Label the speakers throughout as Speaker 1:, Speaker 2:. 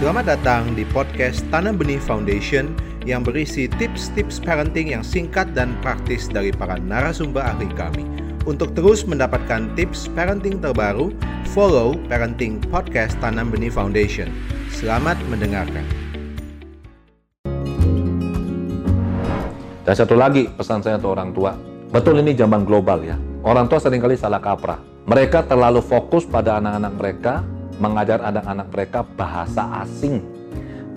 Speaker 1: Selamat datang di podcast Tanam Benih Foundation yang berisi tips-tips parenting yang singkat dan praktis dari para narasumber ahli kami. Untuk terus mendapatkan tips parenting terbaru, follow Parenting Podcast Tanam Benih Foundation. Selamat mendengarkan.
Speaker 2: Dan satu lagi pesan saya untuk orang tua. Betul ini zaman global ya. Orang tua sering kali salah kaprah. Mereka terlalu fokus pada anak-anak mereka, mengajar anak-anak mereka bahasa asing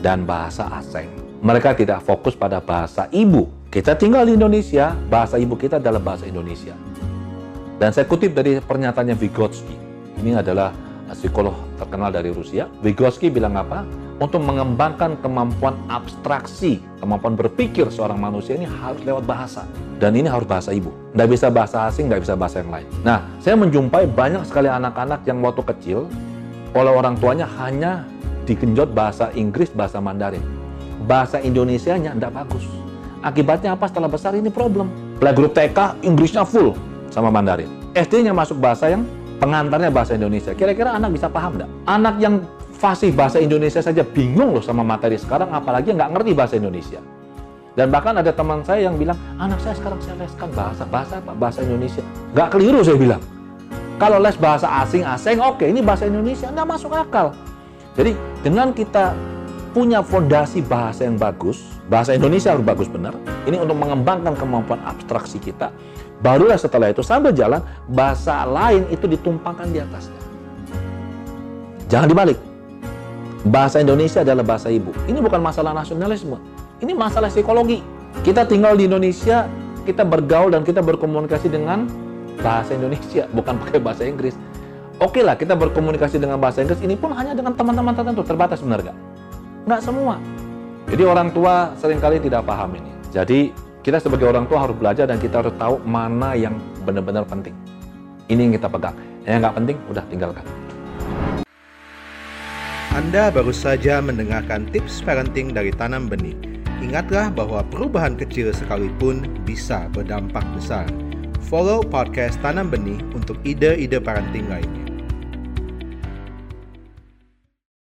Speaker 2: dan bahasa asing. Mereka tidak fokus pada bahasa ibu. Kita tinggal di Indonesia, bahasa ibu kita adalah bahasa Indonesia. Dan saya kutip dari pernyataannya Vygotsky. Ini adalah psikolog terkenal dari Rusia. Vygotsky bilang apa? Untuk mengembangkan kemampuan abstraksi, kemampuan berpikir seorang manusia ini harus lewat bahasa. Dan ini harus bahasa ibu. Nggak bisa bahasa asing, nggak bisa bahasa yang lain. Nah, saya menjumpai banyak sekali anak-anak yang waktu kecil, oleh orang tuanya hanya digenjot bahasa Inggris, bahasa Mandarin. Bahasa Indonesianya nggak bagus. Akibatnya apa setelah besar ini problem. Playgroup TK, Inggrisnya full sama Mandarin. SD-nya masuk bahasa yang pengantarnya bahasa Indonesia. Kira-kira anak bisa paham nggak? Anak yang fasih bahasa Indonesia saja bingung loh sama materi sekarang, apalagi nggak ngerti bahasa Indonesia. Dan bahkan ada teman saya yang bilang, anak saya sekarang saya leskan bahasa, bahasa apa? Bahasa Indonesia. Nggak keliru saya bilang. Kalau les bahasa asing-asing, oke ini bahasa Indonesia, nggak masuk akal. Jadi dengan kita punya fondasi bahasa yang bagus, bahasa Indonesia harus bagus benar, ini untuk mengembangkan kemampuan abstraksi kita, Barulah setelah itu sambil jalan, bahasa lain itu ditumpangkan di atasnya. Jangan dibalik. Bahasa Indonesia adalah bahasa ibu. Ini bukan masalah nasionalisme. Ini masalah psikologi. Kita tinggal di Indonesia, kita bergaul dan kita berkomunikasi dengan bahasa Indonesia, bukan pakai bahasa Inggris. Oke lah, kita berkomunikasi dengan bahasa Inggris, ini pun hanya dengan teman-teman tertentu, terbatas benar nggak? Nggak semua. Jadi orang tua sering kali tidak paham ini. Jadi kita sebagai orang tua harus belajar dan kita harus tahu mana yang benar-benar penting. Ini yang kita pegang. Yang nggak penting, udah tinggalkan.
Speaker 1: Anda baru saja mendengarkan tips parenting dari Tanam Benih. Ingatlah bahwa perubahan kecil sekalipun bisa berdampak besar. Follow podcast Tanam Benih untuk ide-ide parenting lainnya.